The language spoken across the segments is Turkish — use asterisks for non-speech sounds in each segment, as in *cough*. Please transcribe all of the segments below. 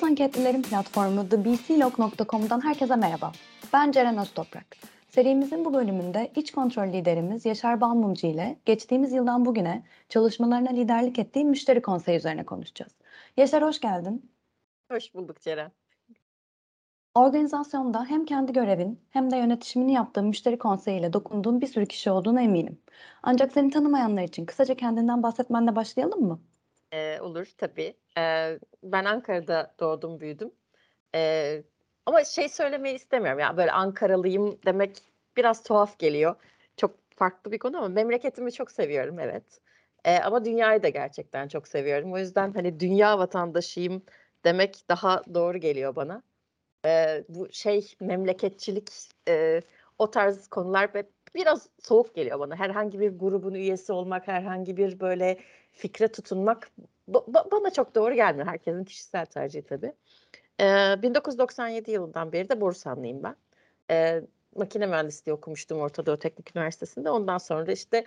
Borsa anketlilerin platformu thebclog.com'dan herkese merhaba. Ben Ceren Öztoprak. Serimizin bu bölümünde iç kontrol liderimiz Yaşar Balmumcu ile geçtiğimiz yıldan bugüne çalışmalarına liderlik ettiği müşteri konseyi üzerine konuşacağız. Yaşar hoş geldin. Hoş bulduk Ceren. Organizasyonda hem kendi görevin hem de yönetişimini yaptığın müşteri konseyiyle dokunduğun bir sürü kişi olduğuna eminim. Ancak seni tanımayanlar için kısaca kendinden bahsetmenle başlayalım mı? Ee, olur tabii. Ee, ben Ankara'da doğdum, büyüdüm. Ee, ama şey söylemeyi istemiyorum. Yani böyle Ankaralıyım demek biraz tuhaf geliyor. Çok farklı bir konu ama memleketimi çok seviyorum evet. Ee, ama dünyayı da gerçekten çok seviyorum. O yüzden hani dünya vatandaşıyım demek daha doğru geliyor bana. Ee, bu şey memleketçilik e, o tarz konular ve biraz soğuk geliyor bana. Herhangi bir grubun üyesi olmak, herhangi bir böyle fikre tutunmak ba- bana çok doğru gelmiyor. Herkesin kişisel tercihi tabii. Ee, 1997 yılından beri de Borsanlıyım ben. Ee, makine mühendisliği okumuştum Orta Doğu Teknik Üniversitesi'nde. Ondan sonra da işte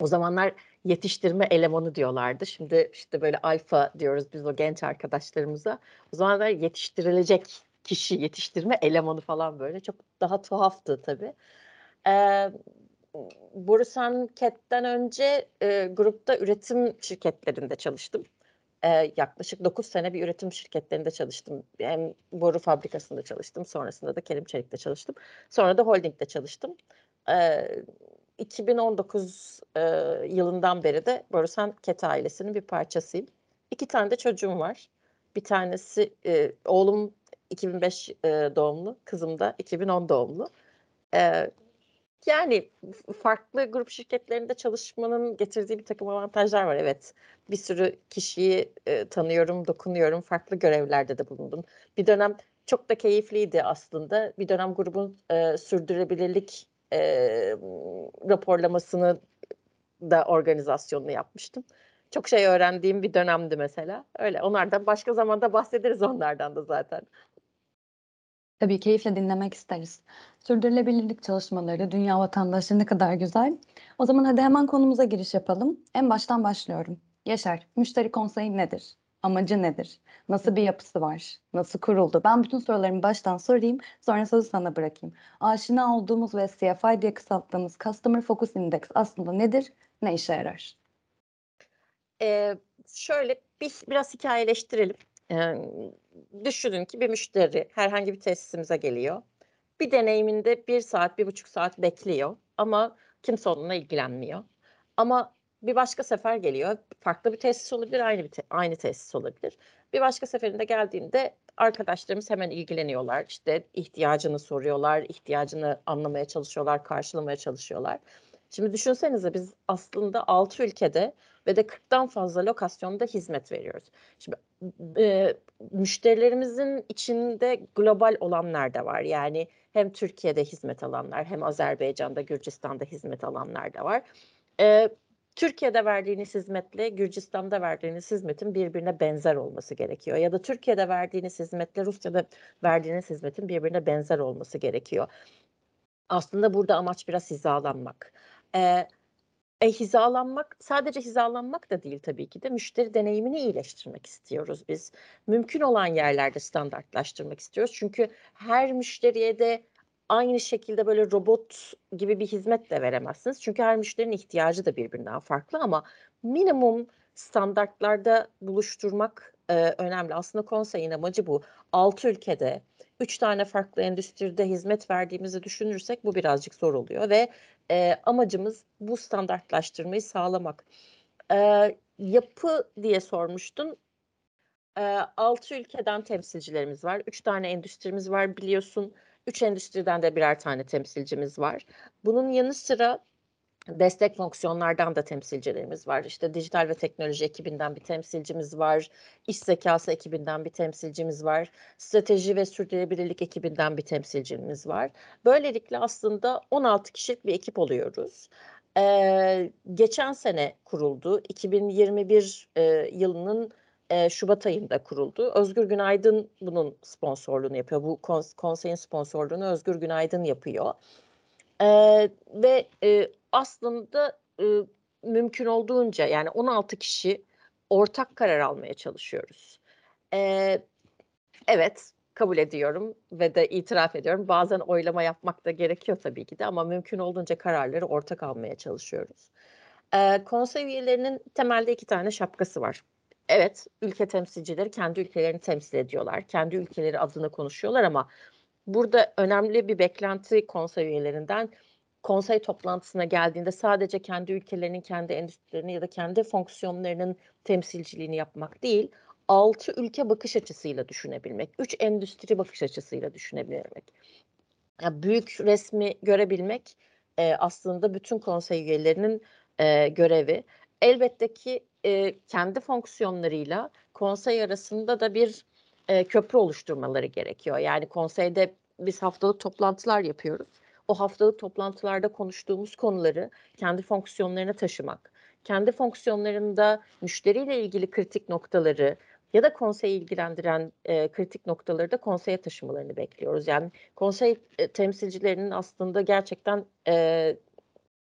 o zamanlar yetiştirme elemanı diyorlardı. Şimdi işte böyle alfa diyoruz biz o genç arkadaşlarımıza. O zamanlar yetiştirilecek kişi, yetiştirme elemanı falan böyle. Çok daha tuhaftı tabii. Ee, Borusan Ket'ten önce e, grupta üretim şirketlerinde çalıştım. E, yaklaşık 9 sene bir üretim şirketlerinde çalıştım. Hem boru fabrikasında çalıştım. Sonrasında da Kerim Çelik'te çalıştım. Sonra da holdingde çalıştım. E, 2019 e, yılından beri de Borusan Ket ailesinin bir parçasıyım. İki tane de çocuğum var. Bir tanesi e, oğlum 2005 e, doğumlu, kızım da 2010 doğumlu. E, yani farklı grup şirketlerinde çalışmanın getirdiği bir takım avantajlar var. Evet, bir sürü kişiyi e, tanıyorum, dokunuyorum, farklı görevlerde de bulundum. Bir dönem çok da keyifliydi aslında. Bir dönem grubun e, sürdürülebilirlik e, raporlamasını da organizasyonunu yapmıştım. Çok şey öğrendiğim bir dönemdi mesela. Öyle onlardan başka zamanda bahsederiz onlardan da zaten. Tabii keyifle dinlemek isteriz. Sürdürülebilirlik çalışmaları, dünya vatandaşlığı ne kadar güzel. O zaman hadi hemen konumuza giriş yapalım. En baştan başlıyorum. Yaşar, müşteri konseyi nedir? Amacı nedir? Nasıl bir yapısı var? Nasıl kuruldu? Ben bütün sorularımı baştan sorayım, sonra sözü sana bırakayım. Aşina olduğumuz ve CFI diye kısalttığımız Customer Focus Index aslında nedir? Ne işe yarar? Ee, şöyle bir, biraz hikayeleştirelim. Düşünün ki bir müşteri herhangi bir tesisimize geliyor. Bir deneyiminde bir saat, bir buçuk saat bekliyor ama kimse onunla ilgilenmiyor. Ama bir başka sefer geliyor. Farklı bir tesis olabilir, aynı bir te- aynı tesis olabilir. Bir başka seferinde geldiğinde arkadaşlarımız hemen ilgileniyorlar. İşte ihtiyacını soruyorlar, ihtiyacını anlamaya çalışıyorlar, karşılamaya çalışıyorlar. Şimdi düşünsenize biz aslında 6 ülkede ve de 40'tan fazla lokasyonda hizmet veriyoruz. Şimdi e, müşterilerimizin içinde global olanlar da var. Yani hem Türkiye'de hizmet alanlar hem Azerbaycan'da, Gürcistan'da hizmet alanlar da var. E, Türkiye'de verdiğiniz hizmetle Gürcistan'da verdiğiniz hizmetin birbirine benzer olması gerekiyor. Ya da Türkiye'de verdiğiniz hizmetle Rusya'da verdiğiniz hizmetin birbirine benzer olması gerekiyor. Aslında burada amaç biraz hizalanmak. Ee, e, hizalanmak sadece hizalanmak da değil tabii ki de müşteri deneyimini iyileştirmek istiyoruz biz. Mümkün olan yerlerde standartlaştırmak istiyoruz. Çünkü her müşteriye de aynı şekilde böyle robot gibi bir hizmet de veremezsiniz. Çünkü her müşterinin ihtiyacı da birbirinden farklı ama minimum standartlarda buluşturmak e, önemli. Aslında konseyin amacı bu. 6 ülkede 3 tane farklı endüstride hizmet verdiğimizi düşünürsek bu birazcık zor oluyor ve e, amacımız bu standartlaştırmayı sağlamak. E, yapı diye sormuştun. E, 6 ülkeden temsilcilerimiz var. 3 tane endüstrimiz var biliyorsun. 3 endüstriden de birer tane temsilcimiz var. Bunun yanı sıra destek fonksiyonlardan da temsilcilerimiz var. İşte dijital ve teknoloji ekibinden bir temsilcimiz var. İş zekası ekibinden bir temsilcimiz var. Strateji ve sürdürülebilirlik ekibinden bir temsilcimiz var. Böylelikle aslında 16 kişilik bir ekip oluyoruz. Ee, geçen sene kuruldu. 2021 e, yılının e, Şubat ayında kuruldu. Özgür Günaydın bunun sponsorluğunu yapıyor. Bu kons- konseyin sponsorluğunu Özgür Günaydın yapıyor. Ee, ve e, aslında e, mümkün olduğunca yani 16 kişi ortak karar almaya çalışıyoruz. Ee, Evet, kabul ediyorum ve de itiraf ediyorum. Bazen oylama yapmak da gerekiyor tabii ki de ama mümkün olduğunca kararları ortak almaya çalışıyoruz. Eee, konsey üyelerinin temelde 2 tane şapkası var. Evet, ülke temsilcileri kendi ülkelerini temsil ediyorlar. Kendi ülkeleri adına konuşuyorlar ama burada önemli bir beklenti konsey üyelerinden konsey toplantısına geldiğinde sadece kendi ülkelerinin kendi endüstrilerini ya da kendi fonksiyonlarının temsilciliğini yapmak değil, 6 ülke bakış açısıyla düşünebilmek, 3 endüstri bakış açısıyla düşünebilmek. Ya, büyük resmi görebilmek, eee, aslında bütün konsey üyelerinin, eee, görevi. Elbette ki, eee, kendi fonksiyonlarıyla konsey arasında da bir, eee, köprü oluşturmaları gerekiyor. Yani konseyde biz haftalık toplantılar yapıyoruz. O haftalık toplantılarda konuştuğumuz konuları kendi fonksiyonlarına taşımak, kendi fonksiyonlarında müşteriyle ilgili kritik noktaları ya da konseyi ilgilendiren, eee, kritik noktaları da konseye taşımalarını bekliyoruz. Yani konsey, eee, temsilcilerinin aslında gerçekten, eee,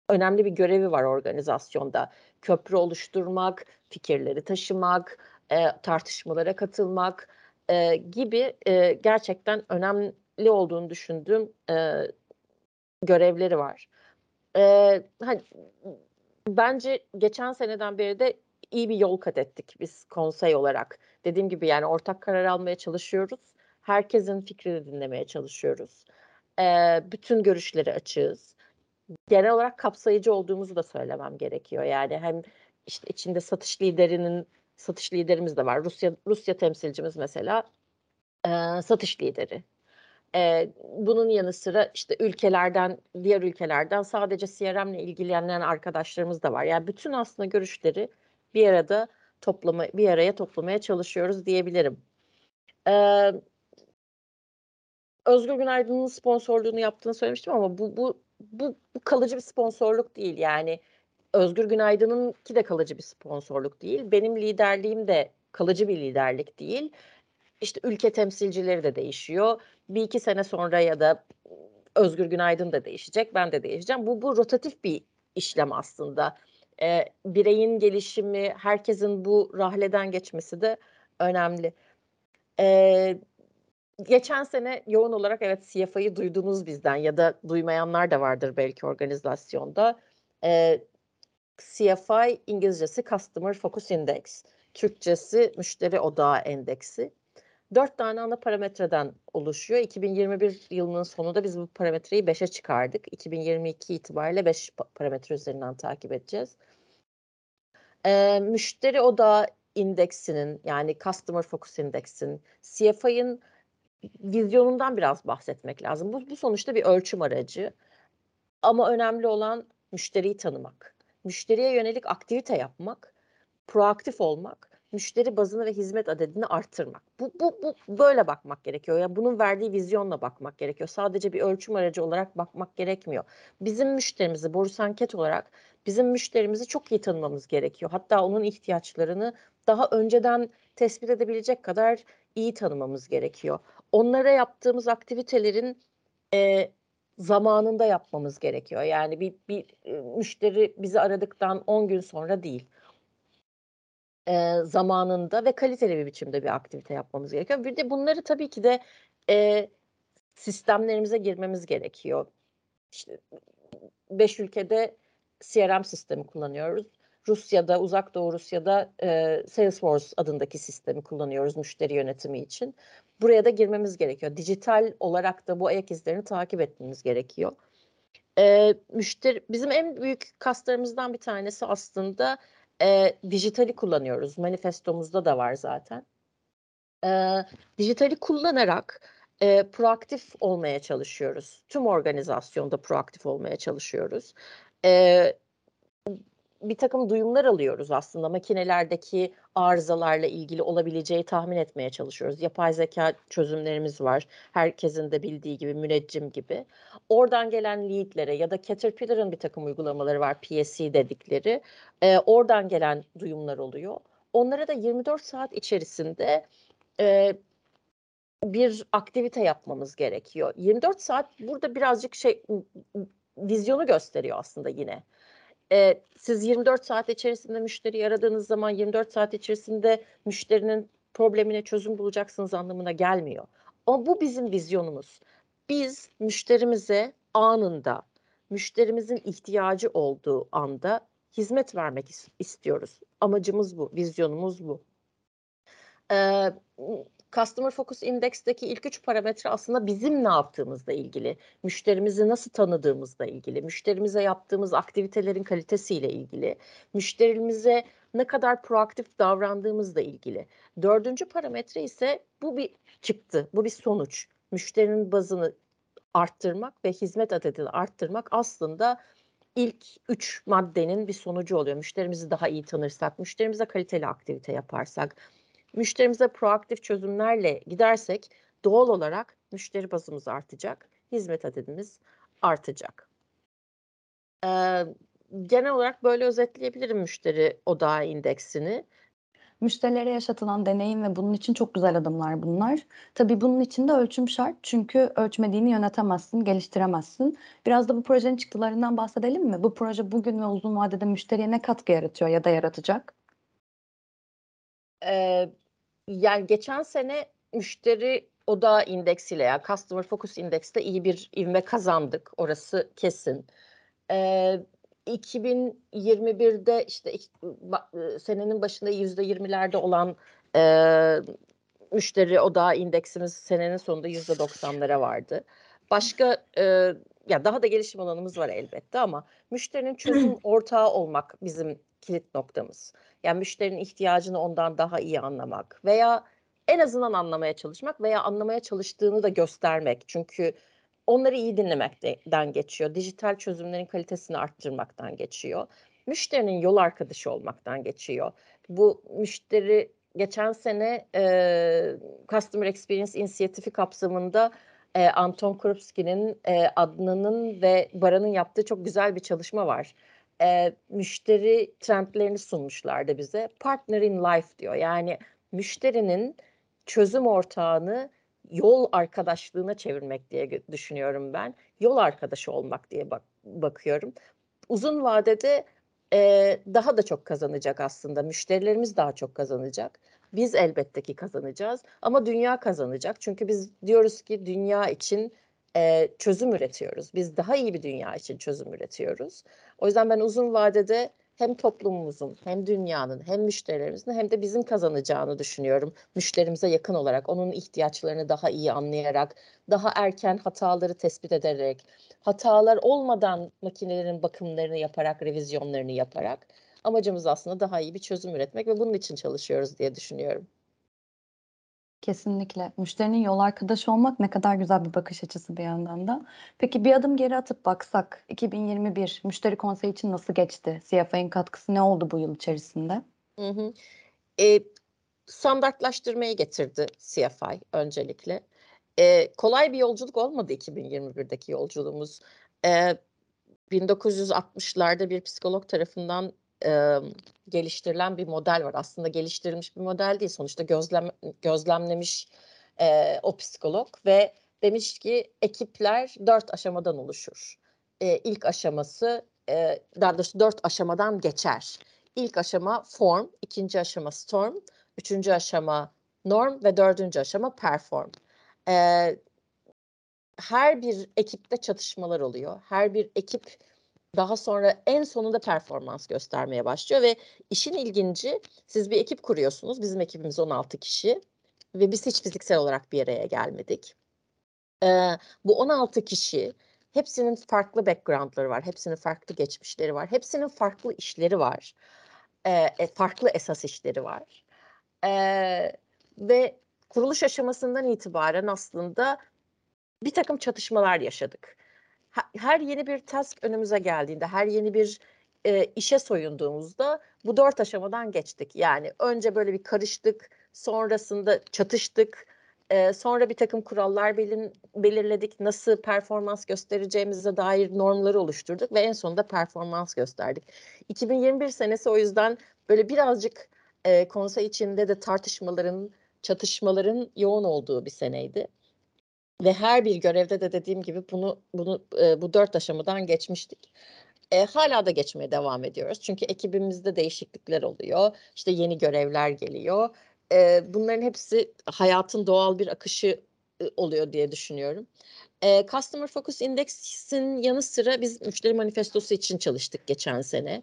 önemli bir görevi var organizasyonda. Köprü oluşturmak, fikirleri taşımak, eee, tartışmalara katılmak, eee, gibi, eee, gerçekten önemli olduğunu düşündüğüm, eee, görevleri var. Eee, hani, bence geçen seneden beri de iyi bir yol kat ettik biz konsey olarak. Dediğim gibi, yani, ortak karar almaya çalışıyoruz. Herkesin fikrini dinlemeye çalışıyoruz. Eee, bütün görüşlere açığız. Genel olarak kapsayıcı olduğumuzu da söylemem gerekiyor. Yani hem, işte, içinde satış liderinin satış liderimiz de var. Rusya Rusya temsilcimiz mesela, eee, satış lideri. Eee, bunun yanı sıra, işte, ülkelerden, diğer ülkelerden sadece CRM'le ilgilenen arkadaşlarımız da var. Yani, bütün aslında görüşleri bir arada toplama bir araya toplamaya çalışıyoruz diyebilirim. Eee Özgür Günaydın'ın sponsorluğunu yaptığını söylemiştim ama bu bu bu bu kalıcı bir sponsorluk değil. Yani, Özgür Günaydın'ınki de kalıcı bir sponsorluk değil. Benim liderliğim de kalıcı bir liderlik değil. İşte, ülke temsilcileri de değişiyor. 1-2 sene sonra ya da Özgür Günaydın da değişecek, ben de değişeceğim. Bu bu rotatif bir işlem aslında. Eee, bireyin gelişimi, herkesin bu rahleden geçmesi de önemli. Eee, geçen sene yoğun olarak evet, CFA'yı duydunuz bizden ya da duymayanlar da vardır belki organizasyonda. Eee, CFA İngilizcesi Customer Focus Index, Türkçesi Müşteri Odağı Endeksi. 4 tane ana parametreden oluşuyor. 2021 yılının sonunda biz bu parametreyi 5'e çıkardık. 2022 itibariyle 5 pa parametre üzerinden takip edeceğiz. Eee, Müşteri Odağı İndeksinin, yani Customer Focus Index'in, CFA'nın vizyonundan biraz bahsetmek lazım. Bu bu sonuçta bir ölçüm aracı ama önemli olan müşteriyi tanımak, müşteriye yönelik aktivite yapmak, proaktif olmak, müşteri bazını ve hizmet adedini arttırmak. Bu bu bu böyle bakmak gerekiyor. Ya, bunun verdiği vizyonla bakmak gerekiyor. Sadece bir ölçüm aracı olarak bakmak gerekmiyor. Bizim müşterimizi, Boris Anket olarak bizim müşterimizi çok iyi tanımamız gerekiyor. Hatta onun ihtiyaçlarını daha önceden tespit edebilecek kadar iyi tanımamız gerekiyor. Onlara yaptığımız aktivitelerin, eee, zamanında yapmamız gerekiyor. Yani bir bir, müşteri bizi aradıktan 10 gün sonra değil. Eee, zamanında ve kaliteli bir biçimde bir aktivite yapmamız gerekiyor. Bir de bunları tabii ki de, eee, sistemlerimize girmemiz gerekiyor. İşte, 5 ülkede CRM sistemi kullanıyoruz. Rusya'da, Uzak Doğu Rusya'da, eee, Salesforce adındaki sistemi kullanıyoruz müşteri yönetimi için. Buraya da girmemiz gerekiyor. Dijital olarak da bu ayak izlerini takip etmemiz gerekiyor. Eee, müşteri bizim en büyük kaslarımızdan bir tanesi aslında, eee, dijitali kullanıyoruz. Manifestomuzda da var zaten. Eee, dijitali kullanarak, eee, proaktif olmaya çalışıyoruz. Tüm organizasyonda proaktif olmaya çalışıyoruz. Eee, birtakım duyumlar alıyoruz aslında. Makinelerdeki arızalarla ilgili olabileceği tahmin etmeye çalışıyoruz. Yapay zekâ çözümlerimiz var. Herkesin de bildiği gibi müneccim gibi. Oradan gelen lead'lere ya da Caterpillar'ın birtakım uygulamaları var, PSE dedikleri. Eee, oradan gelen duyumlar oluyor. Onlara da 24 saat içerisinde, eee, bir aktivite yapmamız gerekiyor. 24 saat burada birazcık şey, vizyonu gösteriyor aslında yine. Eee, siz 24 saat içerisinde müşteriyi aradığınız zaman 24 saat içerisinde müşterinin problemine çözüm bulacaksınız anlamına gelmiyor. Ama bu bizim vizyonumuz. Biz müşterimize anında, müşterimizin ihtiyacı olduğu anda hizmet vermek is- istiyoruz. Amacımız bu, vizyonumuz bu. Eee, Customer Focus Index'teki ilk üç parametre aslında bizim ne yaptığımızla ilgili, müşterimizi nasıl tanıdığımızla ilgili, müşterimize yaptığımız aktivitelerin kalitesiyle ilgili, müşterimize ne kadar proaktif davrandığımızla ilgili. Dördüncü parametre ise bu bir çıktı, bu bir sonuç. Müşterinin bazını arttırmak ve hizmet adedini arttırmak aslında ilk üç maddenin bir sonucu oluyor. Müşterimizi daha iyi tanırsak, müşterimize kaliteli aktivite yaparsak, müşterimize proaktif çözümlerle gidersek doğal olarak müşteri bazımız artacak, hizmet adedimiz artacak. Eee, genel olarak böyle özetleyebilirim müşteri odağı indeksini. Müşterilere yaşatılan deneyim ve bunun için çok güzel adımlar bunlar. Tabii bunun için de ölçüm şart çünkü ölçmediğini yönetemezsin, geliştiremezsin. Biraz da bu projenin çıktılarından bahsedelim mi? Bu proje bugün ve uzun vadede müşteriye ne katkı yaratıyor ya da yaratacak? Eee, yani geçen sene müşteri odağı indeksiyle yani Customer Focus Index'te iyi bir ivme kazandık. Orası kesin. Eee 2021'de işte senenin başında %20'lerde olan eee, müşteri odağı indeksimiz senenin sonunda %90'lara vardı. Başka eee, ya daha da gelişim alanımız var elbette ama müşterinin çözüm *clears throat* ortağı olmak bizim kilit noktamız. Yani müşterinin ihtiyacını ondan daha iyi anlamak veya en azından anlamaya çalışmak veya anlamaya çalıştığını da göstermek. Çünkü onları iyi dinlemekten geçiyor. Dijital çözümlerin kalitesini arttırmaktan geçiyor. Müşterinin yol arkadaşı olmaktan geçiyor. Bu müşteri geçen sene e, Customer Experience inisiyatifi kapsamında e, Anton Krupski'nin, e, Adnan'ın ve Baran'ın yaptığı çok güzel bir çalışma var. E, müşteri trendlerini sunmuşlardı bize. Partner in life diyor. Yani müşterinin çözüm ortağını yol arkadaşlığına çevirmek diye düşünüyorum ben. Yol arkadaşı olmak diye bak bakıyorum. Uzun vadede e, daha da çok kazanacak aslında. Müşterilerimiz daha çok kazanacak. Biz elbette ki kazanacağız ama dünya kazanacak. Çünkü biz diyoruz ki dünya için çözüm üretiyoruz. Biz daha iyi bir dünya için çözüm üretiyoruz. O yüzden ben uzun vadede hem toplumumuzun hem dünyanın hem müşterilerimizin hem de bizim kazanacağını düşünüyorum. Müşterimize yakın olarak onun ihtiyaçlarını daha iyi anlayarak, daha erken hataları tespit ederek, hatalar olmadan makinelerin bakımlarını yaparak, revizyonlarını yaparak amacımız aslında daha iyi bir çözüm üretmek ve bunun için çalışıyoruz diye düşünüyorum. Kesinlikle. Müşterinin yol arkadaşı olmak ne kadar güzel bir bakış açısı bir yandan da. Peki bir adım geri atıp baksak 2021 müşteri konseyi için nasıl geçti? CFA'nın katkısı ne oldu bu yıl içerisinde? Hı hı. E, standartlaştırmayı getirdi CFI öncelikle. E, kolay bir yolculuk olmadı 2021'deki yolculuğumuz. E, 1960'larda bir psikolog tarafından e, geliştirilen bir model var. Aslında geliştirilmiş bir model değil. Sonuçta gözlem gözlemlemiş e, o psikolog ve demiş ki ekipler dört aşamadan oluşur. E, ilk aşaması e, daha doğrusu dört aşamadan geçer. İlk aşama form, ikinci aşama storm, üçüncü aşama norm ve dördüncü aşama perform. Ee, her bir ekipte çatışmalar oluyor. Her bir ekip daha sonra en sonunda performans göstermeye başlıyor ve işin ilginci siz bir ekip kuruyorsunuz. Bizim ekibimiz 16 kişi ve biz hiç fiziksel olarak bir araya gelmedik. Ee, bu 16 kişi hepsinin farklı backgroundları var, hepsinin farklı geçmişleri var, hepsinin farklı işleri var, ee, farklı esas işleri var. Ee, ve kuruluş aşamasından itibaren aslında bir takım çatışmalar yaşadık. Her yeni bir task önümüze geldiğinde, her yeni bir e, işe soyunduğumuzda bu dört aşamadan geçtik. Yani önce böyle bir karıştık, sonrasında çatıştık, e, sonra bir takım kurallar belir, belirledik, nasıl performans göstereceğimize dair normları oluşturduk ve en sonunda performans gösterdik. 2021 senesi o yüzden böyle birazcık e, konsey içinde de tartışmaların, çatışmaların yoğun olduğu bir seneydi. Ve her bir görevde de dediğim gibi bunu bunu e, bu dört aşamadan geçmiştik. E, hala da geçmeye devam ediyoruz. Çünkü ekibimizde değişiklikler oluyor. İşte yeni görevler geliyor. eee, bunların hepsi hayatın doğal bir akışı, ııı, oluyor diye düşünüyorum. Eee, Customer Focus Index'in yanı sıra biz müşteri manifestosu için çalıştık geçen sene.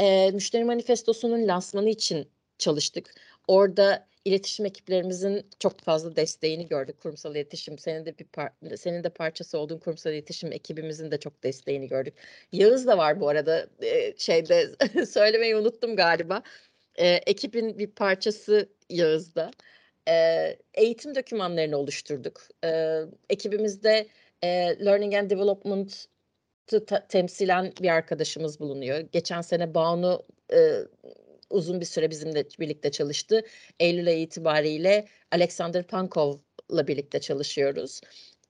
Eee, müşteri manifestosunun lansmanı için çalıştık. Orada iletişim ekiplerimizin çok fazla desteğini gördük. Kurumsal iletişim, senin de bir par senin de parçası olduğun kurumsal iletişim ekibimizin de çok desteğini gördük. Yağız da var bu arada, eee, şeyde *laughs* söylemeyi unuttum galiba. Eee, ekibin bir parçası Yağız da. Eee, eğitim dokümanlarını oluşturduk. Eee, ekibimizde, eee, Learning and Development'ı ta temsilen bir arkadaşımız bulunuyor. Geçen sene Banu, ııı, uzun bir süre bizimle birlikte çalıştı. Eylül ayı itibariyle Alexander Pankov'la birlikte çalışıyoruz.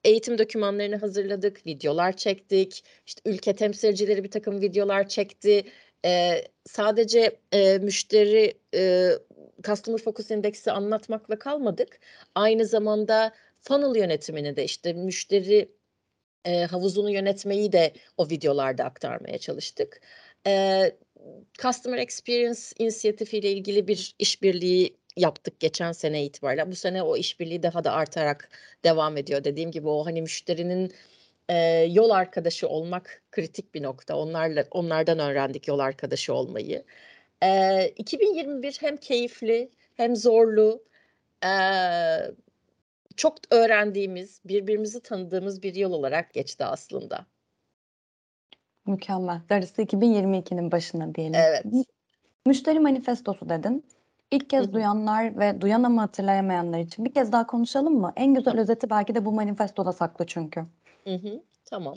Eğitim dokümanlarını hazırladık, videolar çektik, işte ülke temsilcileri birtakım videolar çekti. Eee, sadece, eee, müşteri, ııı, Customer Focus Index'i anlatmakla kalmadık. Aynı zamanda funnel yönetimini de, işte, müşteri, eee, havuzunu yönetmeyi de o videolarda aktarmaya çalıştık. Eee, Customer Experience inisiyatifiyle ilgili bir işbirliği yaptık geçen sene itibariyle. Bu sene o işbirliği daha da artarak devam ediyor. Dediğim gibi o, hani, müşterinin, eee, yol arkadaşı olmak kritik bir nokta. Onlarla onlardan öğrendik yol arkadaşı olmayı. Eee, 2021 hem keyifli hem zorlu, eee, çok öğrendiğimiz, birbirimizi tanıdığımız bir yıl olarak geçti aslında. Mükemmel. Darısı 2022'nin başına diyelim. Evet. Mü müşteri manifestosu dedin. İlk kez duyanlar ve duyan ama hatırlayamayanlar için bir kez daha konuşalım mı? En güzel özeti belki de bu manifestoda saklı çünkü. Hı hı. Tamam.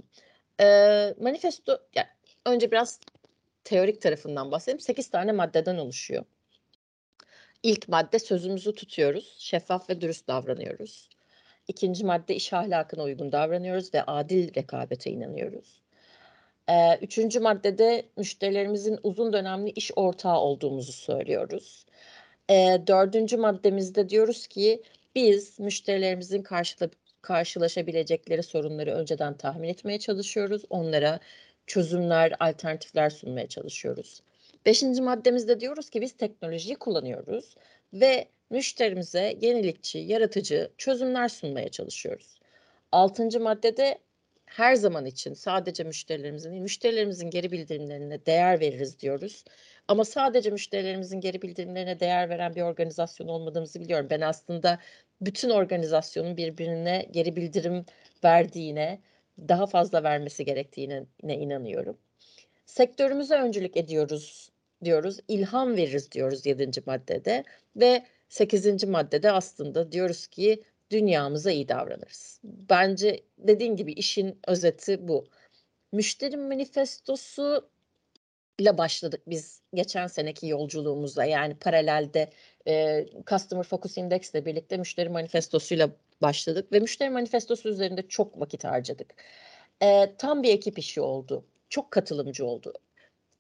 Eee, manifesto ya, önce biraz teorik tarafından bahsedeyim. 8 tane maddeden oluşuyor. İlk madde sözümüzü tutuyoruz, şeffaf ve dürüst davranıyoruz. 2'nci madde iş ahlakına uygun davranıyoruz ve adil rekabete inanıyoruz. Eee, 3'üncü maddede müşterilerimizin uzun dönemli iş ortağı olduğumuzu söylüyoruz. Eee, 4'üncü maddemizde diyoruz ki biz müşterilerimizin karşıla karşılaşabilecekleri sorunları önceden tahmin etmeye çalışıyoruz. Onlara çözümler, alternatifler sunmaya çalışıyoruz. 5'inci maddemizde diyoruz ki biz teknolojiyi kullanıyoruz ve müşterimize yenilikçi, yaratıcı çözümler sunmaya çalışıyoruz. 6'ncı maddede her zaman için sadece müşterilerimizin değil, müşterilerimizin geri bildirimlerine değer veririz diyoruz. Ama sadece müşterilerimizin geri bildirimlerine değer veren bir organizasyon olmadığımızı biliyorum. Ben aslında bütün organizasyonun birbirine geri bildirim verdiğine, daha fazla vermesi gerektiğine ne inanıyorum. Sektörümüze öncülük ediyoruz diyoruz, ilham veririz diyoruz 7'nci maddede ve 8'inci maddede aslında diyoruz ki dünyamıza iyi davranırız. Bence dediğin gibi işin özeti bu. Müşteri manifestosuyla başladık biz geçen seneki yolculuğumuza. Yani paralelde, eee, Customer Focus Index'le birlikte müşteri manifestosuyla başladık ve müşteri manifestosu üzerinde çok vakit harcadık. Eee, tam bir ekip işi oldu. Çok katılımcı oldu.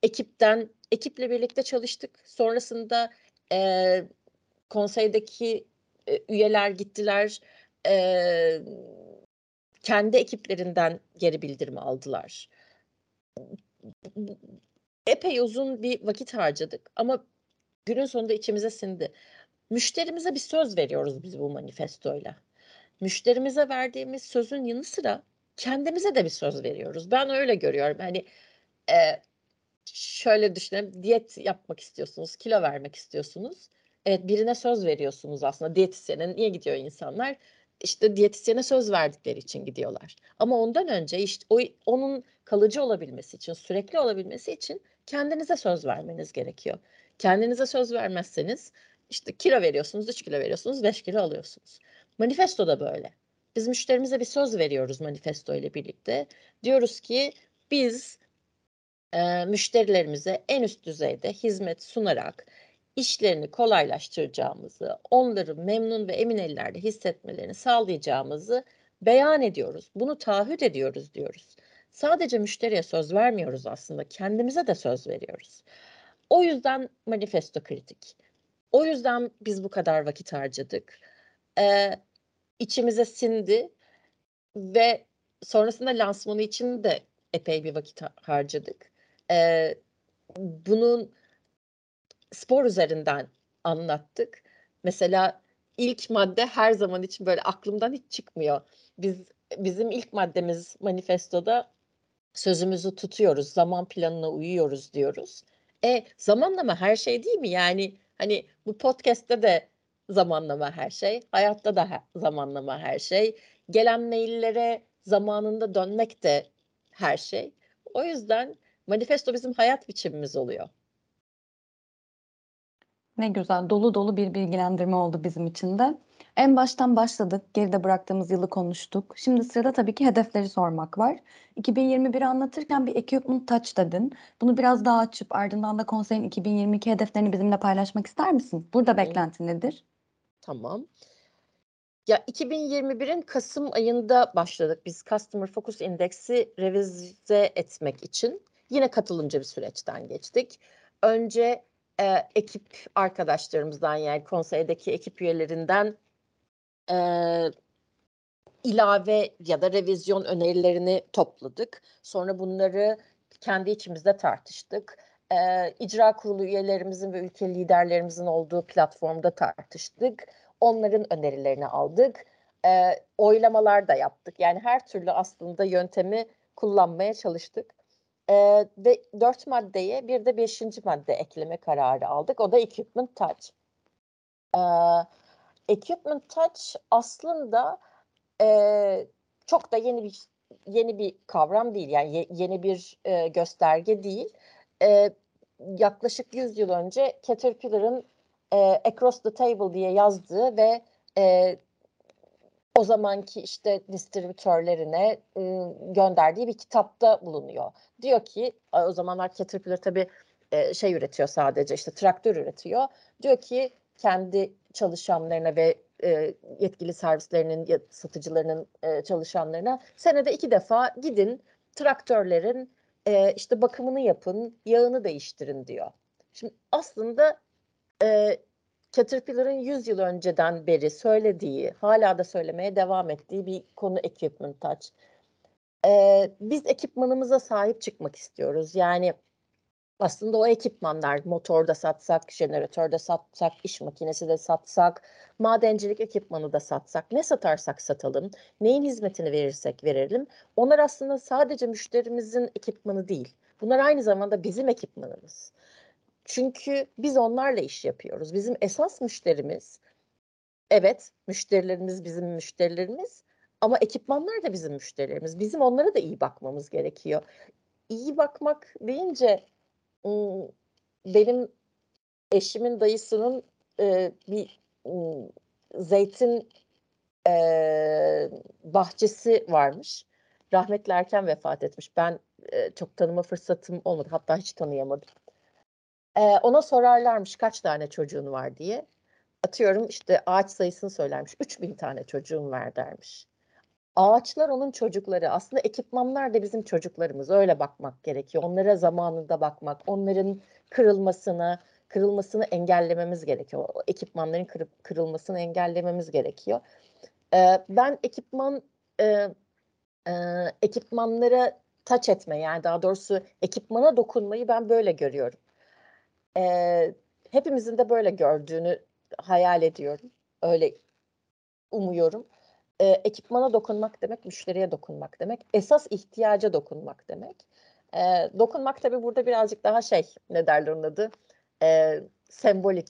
Ekipten ekiple birlikte çalıştık. Sonrasında, eee, konseydeki, üyeler gittiler. Eee, kendi ekiplerinden geri bildirim aldılar. Epey uzun bir vakit harcadık ama günün sonunda içimize sindi. Müşterimize bir söz veriyoruz biz bu manifestoyla. Müşterimize verdiğimiz sözün yanı sıra kendimize de bir söz veriyoruz. Ben öyle görüyorum. Hani, eee, şöyle düşünelim, diyet yapmak istiyorsunuz, kilo vermek istiyorsunuz. Evet, birine söz veriyorsunuz aslında. Diyetisyene niye gidiyor insanlar? İşte, diyetisyene söz verdikleri için gidiyorlar. Ama ondan önce, işte, o onun kalıcı olabilmesi için, sürekli olabilmesi için kendinize söz vermeniz gerekiyor. Kendinize söz vermezseniz, işte, kilo veriyorsunuz, 3 kilo veriyorsunuz, 5 kilo alıyorsunuz. Manifesto da böyle. Biz müşterimize bir söz veriyoruz manifesto ile birlikte. Diyoruz ki biz, eee, müşterilerimize en üst düzeyde hizmet sunarak işlerini kolaylaştıracağımızı, onları memnun ve emin ellerde hissetmelerini sağlayacağımızı beyan ediyoruz. Bunu taahhüt ediyoruz diyoruz. Sadece müşteriye söz vermiyoruz aslında, kendimize de söz veriyoruz. O yüzden manifesto kritik. O yüzden biz bu kadar vakit harcadık. Eee, içimize sindi ve sonrasında lansmanı için de epey bir vakit ha harcadık. Eee, bunun spor üzerinden anlattık mesela ilk madde her zaman için böyle aklımdan hiç çıkmıyor. Biz bizim ilk maddemiz manifestoda sözümüzü tutuyoruz, zaman planına uyuyoruz diyoruz. E zamanlama her şey değil mi? Yani hani bu podcast'te de zamanlama her şey, hayatta da he, zamanlama her şey. Gelen maillere zamanında dönmek de her şey. O yüzden manifesto bizim hayat biçimimiz oluyor. Ne güzel, dolu dolu bir bilgilendirme oldu bizim için de. En baştan başladık, geride bıraktığımız yılı konuştuk. Şimdi sırada tabii ki hedefleri sormak var. 2021'i anlatırken bir equipment touch dedin. Bunu biraz daha açıp ardından da konseyin 2022 hedeflerini bizimle paylaşmak ister misin? Burada beklenti nedir? Tamam. Ya 2021'in Kasım ayında başladık biz Customer Focus Index'i revize etmek için. Yine katılımcı bir süreçten geçtik. Önce e, ekip arkadaşlarımızdan yani konseydeki ekip üyelerinden e, ilave ya da revizyon önerilerini topladık. Sonra bunları kendi içimizde tartıştık. E, icra kurulu üyelerimizin ve ülke liderlerimizin olduğu platformda tartıştık. Onların önerilerini aldık. E, oylamalar da yaptık. Yani her türlü aslında yöntemi kullanmaya çalıştık. E, ve dört maddeye bir de beşinci madde ekleme kararı aldık. O da Equipment Touch. E, Equipment Touch aslında e, çok da yeni bir yeni bir kavram değil. Yani ye, yeni bir e, gösterge değil. E, yaklaşık 100 yıl önce Caterpillar'ın e, Across the Table diye yazdığı ve e, o zamanki işte distribütörlerine gönderdiği bir kitapta bulunuyor. Diyor ki o zamanlar Caterpillar tabii şey üretiyor sadece işte traktör üretiyor. Diyor ki kendi çalışanlarına ve yetkili servislerinin satıcılarının e, çalışanlarına senede iki defa gidin traktörlerin işte bakımını yapın, yağını değiştirin diyor. Şimdi aslında Caterpillar'ın 100 yıl önceden beri söylediği, hala da söylemeye devam ettiği bir konu equipment touch. Ee, biz ekipmanımıza sahip çıkmak istiyoruz. Yani aslında o ekipmanlar motorda satsak, jeneratörde satsak, iş makinesi de satsak, madencilik ekipmanı da satsak, ne satarsak satalım, neyin hizmetini verirsek verelim. Onlar aslında sadece müşterimizin ekipmanı değil. Bunlar aynı zamanda bizim ekipmanımız. Çünkü biz onlarla iş yapıyoruz. Bizim esas müşterimiz, evet müşterilerimiz bizim müşterilerimiz ama ekipmanlar da bizim müşterilerimiz. Bizim onlara da iyi bakmamız gerekiyor. İyi bakmak deyince benim eşimin dayısının bir zeytin bahçesi varmış. Rahmetli erken vefat etmiş. Ben çok tanıma fırsatım olmadı. Hatta hiç tanıyamadım. Ona sorarlarmış kaç tane çocuğun var diye. Atıyorum işte ağaç sayısını söylermiş. 3000 tane çocuğum var dermiş. Ağaçlar onun çocukları. Aslında ekipmanlar da bizim çocuklarımız. Öyle bakmak gerekiyor. Onlara zamanında bakmak, onların kırılmasını, kırılmasını engellememiz gerekiyor. O ekipmanların kırıp kırılmasını engellememiz gerekiyor. Ee, ben ekipman e, e, ekipmanlara taç etme yani daha doğrusu ekipmana dokunmayı ben böyle görüyorum. Ee, hepimizin de böyle gördüğünü hayal ediyorum. Öyle umuyorum e, ekipmana dokunmak demek, müşteriye dokunmak demek. Esas ihtiyaca dokunmak demek. E, dokunmak tabii burada birazcık daha şey, ne derler onun adı? E, sembolik.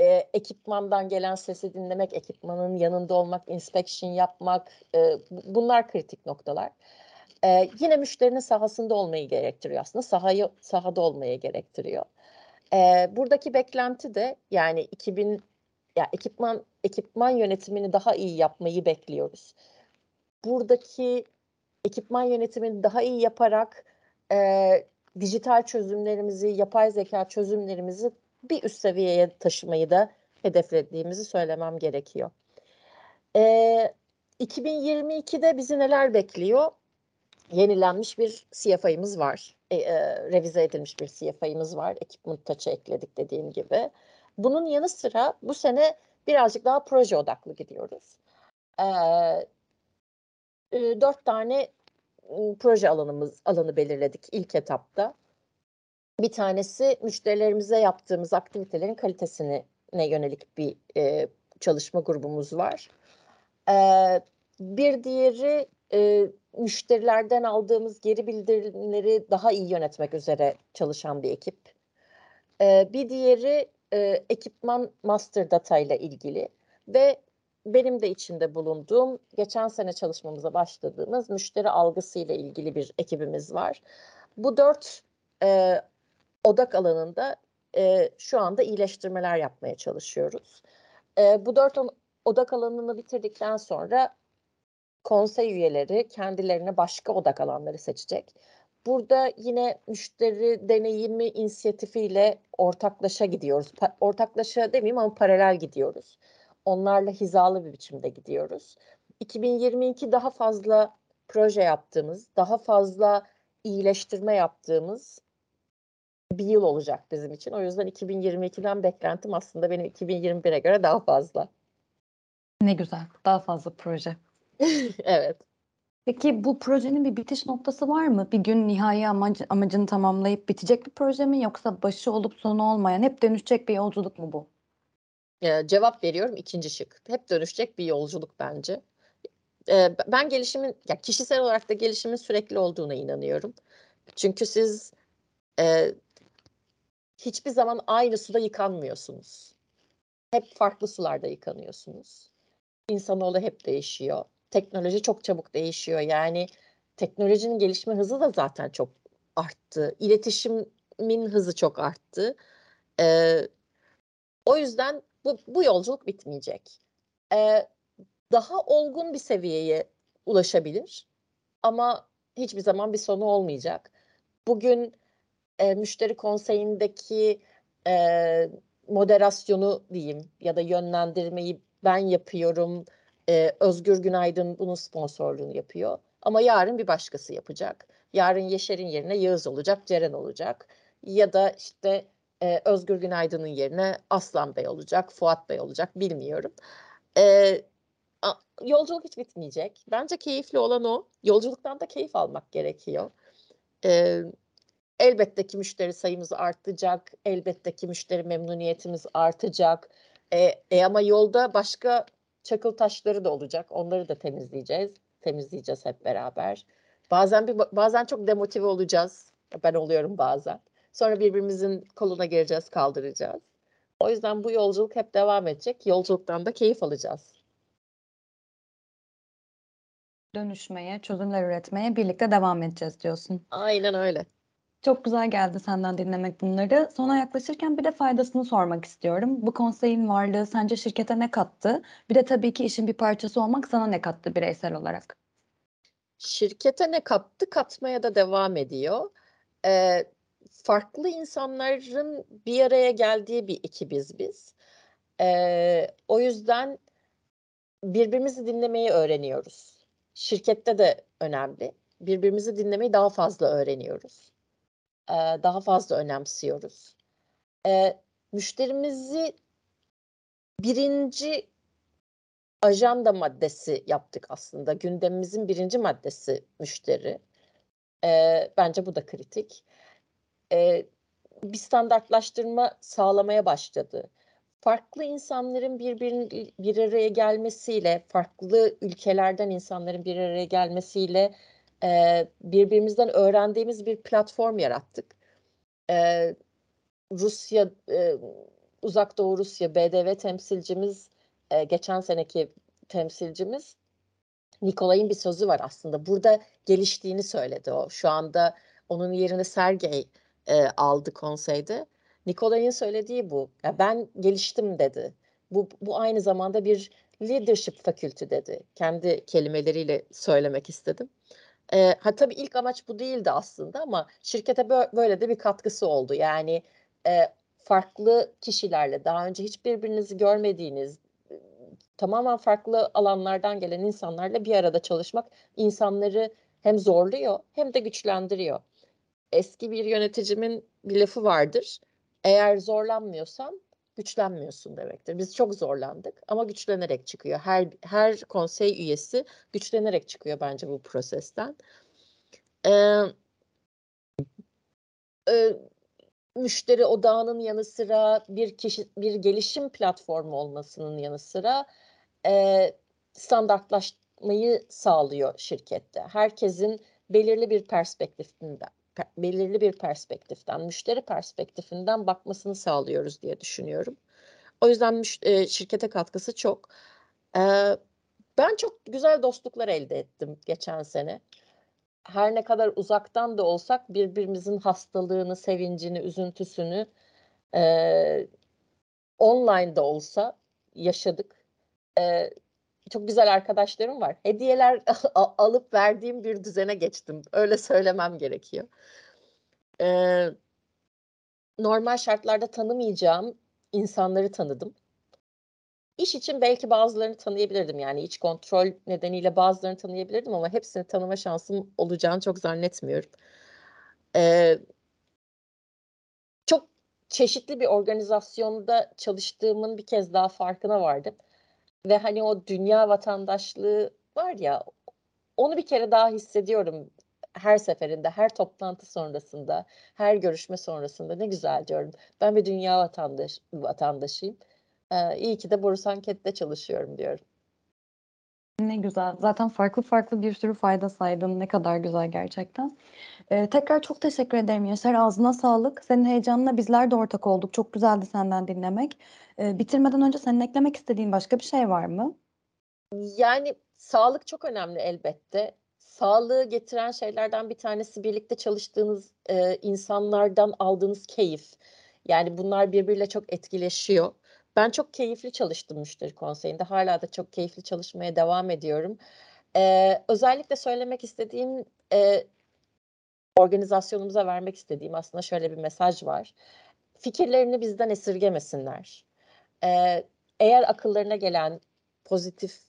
E, ekipmandan gelen sesi dinlemek, ekipmanın yanında olmak, inspection yapmak, e, bunlar kritik noktalar. E, yine müşterinin sahasında olmayı gerektiriyor aslında. Sahayı, sahada olmayı gerektiriyor. E, buradaki beklenti de yani 2000 ya ekipman ekipman yönetimini daha iyi yapmayı bekliyoruz. Buradaki ekipman yönetimini daha iyi yaparak e, dijital çözümlerimizi, yapay zeka çözümlerimizi bir üst seviyeye taşımayı da hedeflediğimizi söylemem gerekiyor. E, 2022'de bizi neler bekliyor? Yenilenmiş bir CFI'miz var. E, e, revize edilmiş bir CFI'miz var. Ekipman Touch'a ekledik dediğim gibi. Bunun yanı sıra bu sene birazcık daha proje odaklı gidiyoruz. Ee, dört tane proje alanımız alanı belirledik ilk etapta. Bir tanesi müşterilerimize yaptığımız aktivitelerin kalitesini yönelik bir e, çalışma grubumuz var. Ee, bir diğeri e, müşterilerden aldığımız geri bildirimleri daha iyi yönetmek üzere çalışan bir ekip. Ee, bir diğeri e, ekipman master data ile ilgili ve benim de içinde bulunduğum, geçen sene çalışmamıza başladığımız müşteri algısı ile ilgili bir ekibimiz var. Bu dört e, odak alanında e, şu anda iyileştirmeler yapmaya çalışıyoruz. E, bu dört odak alanını bitirdikten sonra konsey üyeleri kendilerine başka odak alanları seçecek. Burada yine müşteri deneyimi inisiyatifiyle ortaklaşa gidiyoruz. Pa- ortaklaşa demeyeyim ama paralel gidiyoruz. Onlarla hizalı bir biçimde gidiyoruz. 2022 daha fazla proje yaptığımız, daha fazla iyileştirme yaptığımız bir yıl olacak bizim için. O yüzden 2022'den beklentim aslında benim 2021'e göre daha fazla. Ne güzel. Daha fazla proje. *laughs* evet. Peki bu projenin bir bitiş noktası var mı? Bir gün nihai amacı, amacını tamamlayıp bitecek bir proje mi yoksa başı olup sonu olmayan hep dönüşecek bir yolculuk mu bu? Ee, cevap veriyorum ikinci şık. Hep dönüşecek bir yolculuk bence. Ee, ben gelişimin, ya kişisel olarak da gelişimin sürekli olduğuna inanıyorum. Çünkü siz e, hiçbir zaman aynı suda yıkanmıyorsunuz. Hep farklı sularda yıkanıyorsunuz. İnsanoğlu hep değişiyor. Teknoloji çok çabuk değişiyor. Yani teknolojinin gelişme hızı da zaten çok arttı. İletişimin hızı çok arttı. Ee, o yüzden bu, bu yolculuk bitmeyecek. Ee, daha olgun bir seviyeye ulaşabilir ama hiçbir zaman bir sonu olmayacak. Bugün e, müşteri konseyindeki e, moderasyonu diyeyim ya da yönlendirmeyi ben yapıyorum. E, Özgür Günaydın bunun sponsorluğunu yapıyor. Ama yarın bir başkası yapacak. Yarın Yeşer'in yerine Yağız olacak, Ceren olacak. Ya da işte e, Özgür Günaydın'ın yerine Aslan Bey olacak, Fuat Bey olacak bilmiyorum. E, a, yolculuk hiç bitmeyecek. Bence keyifli olan o. Yolculuktan da keyif almak gerekiyor. E, elbette ki müşteri sayımız artacak. Elbette ki müşteri memnuniyetimiz artacak. E, e ama yolda başka çakıl taşları da olacak. Onları da temizleyeceğiz. Temizleyeceğiz hep beraber. Bazen bir bazen çok demotive olacağız. Ben oluyorum bazen. Sonra birbirimizin koluna gireceğiz, kaldıracağız. O yüzden bu yolculuk hep devam edecek. Yolculuktan da keyif alacağız. Dönüşmeye, çözümler üretmeye birlikte devam edeceğiz diyorsun. Aynen öyle. Çok güzel geldi senden dinlemek bunları. Sona yaklaşırken bir de faydasını sormak istiyorum. Bu konseyin varlığı sence şirkete ne kattı? Bir de tabii ki işin bir parçası olmak sana ne kattı bireysel olarak? Şirkete ne kattı? Katmaya da devam ediyor. Ee, farklı insanların bir araya geldiği bir ekibiz biz. Ee, o yüzden birbirimizi dinlemeyi öğreniyoruz. Şirkette de önemli. Birbirimizi dinlemeyi daha fazla öğreniyoruz. Daha fazla önemsiyoruz. Ee, müşterimizi birinci ajanda maddesi yaptık aslında. Gündemimizin birinci maddesi müşteri. Ee, bence bu da kritik. Ee, bir standartlaştırma sağlamaya başladı. Farklı insanların birbirin, bir araya gelmesiyle, farklı ülkelerden insanların bir araya gelmesiyle e, birbirimizden öğrendiğimiz bir platform yarattık. E, Rusya, e, Uzak Doğu Rusya BDV temsilcimiz, e, geçen seneki temsilcimiz Nikolay'ın bir sözü var aslında. Burada geliştiğini söyledi o. Şu anda onun yerine Sergey e, aldı konseyde. Nikolay'ın söylediği bu. Ya ben geliştim dedi. Bu, bu aynı zamanda bir leadership fakültü dedi. Kendi kelimeleriyle söylemek istedim. E, ha tabii ilk amaç bu değildi aslında ama şirkete böyle de bir katkısı oldu. Yani e, farklı kişilerle daha önce hiç birbirinizi görmediğiniz tamamen farklı alanlardan gelen insanlarla bir arada çalışmak insanları hem zorluyor hem de güçlendiriyor. Eski bir yöneticimin bir lafı vardır. Eğer zorlanmıyorsan güçlenmiyorsun demektir. Biz çok zorlandık ama güçlenerek çıkıyor. Her her konsey üyesi güçlenerek çıkıyor bence bu prosesten. Ee, e, müşteri odağının yanı sıra bir kişi bir gelişim platformu olmasının yanı sıra e, standartlaşmayı sağlıyor şirkette. Herkesin belirli bir perspektifinden belirli bir perspektiften, müşteri perspektifinden bakmasını sağlıyoruz diye düşünüyorum. O yüzden şirkete katkısı çok. Ben çok güzel dostluklar elde ettim geçen sene. Her ne kadar uzaktan da olsak birbirimizin hastalığını, sevincini, üzüntüsünü e, online de olsa yaşadık. E, çok güzel arkadaşlarım var. Hediyeler *laughs* alıp verdiğim bir düzene geçtim. Öyle söylemem gerekiyor. Ee, normal şartlarda tanımayacağım insanları tanıdım. İş için belki bazılarını tanıyabilirdim yani iç kontrol nedeniyle bazılarını tanıyabilirdim ama hepsini tanıma şansım olacağını çok zannetmiyorum. Ee, çok çeşitli bir organizasyonda çalıştığımın bir kez daha farkına vardım. Ve hani o dünya vatandaşlığı var ya onu bir kere daha hissediyorum her seferinde, her toplantı sonrasında, her görüşme sonrasında ne güzel diyorum. Ben bir dünya vatandaş, vatandaşıyım. Ee, iyi ki de Borusanket'te çalışıyorum diyorum. Ne güzel. Zaten farklı farklı bir sürü fayda saydın. Ne kadar güzel gerçekten. Ee, tekrar çok teşekkür ederim Yaşar. Ağzına sağlık. Senin heyecanına bizler de ortak olduk. Çok güzeldi senden dinlemek. Ee, bitirmeden önce senin eklemek istediğin başka bir şey var mı? Yani sağlık çok önemli elbette. Sağlığı getiren şeylerden bir tanesi birlikte çalıştığınız e, insanlardan aldığınız keyif. Yani bunlar birbiriyle çok etkileşiyor. Ben çok keyifli çalıştım müşteri konseyinde. Hala da çok keyifli çalışmaya devam ediyorum. Ee, özellikle söylemek istediğim, e, organizasyonumuza vermek istediğim aslında şöyle bir mesaj var. Fikirlerini bizden esirgemesinler. Ee, eğer akıllarına gelen pozitif,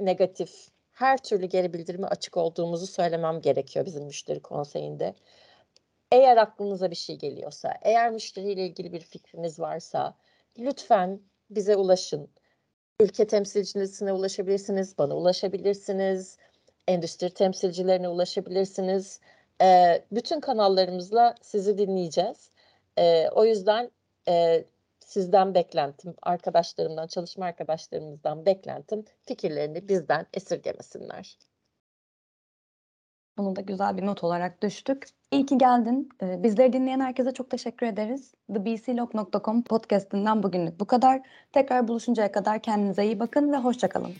negatif her türlü geri bildirime açık olduğumuzu söylemem gerekiyor bizim müşteri konseyinde. Eğer aklınıza bir şey geliyorsa, eğer müşteriyle ilgili bir fikriniz varsa lütfen bize ulaşın. Ülke temsilcisine ulaşabilirsiniz, bana ulaşabilirsiniz, endüstri temsilcilerine ulaşabilirsiniz. E, bütün kanallarımızla sizi dinleyeceğiz. E, o yüzden e, sizden beklentim, arkadaşlarımdan, çalışma arkadaşlarımızdan beklentim fikirlerini bizden esirgemesinler. Bunu da güzel bir not olarak düştük. İyi ki geldin. Ee, bizleri dinleyen herkese çok teşekkür ederiz. TheBCLog.com podcastinden bugünlük bu kadar. Tekrar buluşuncaya kadar kendinize iyi bakın ve hoşçakalın.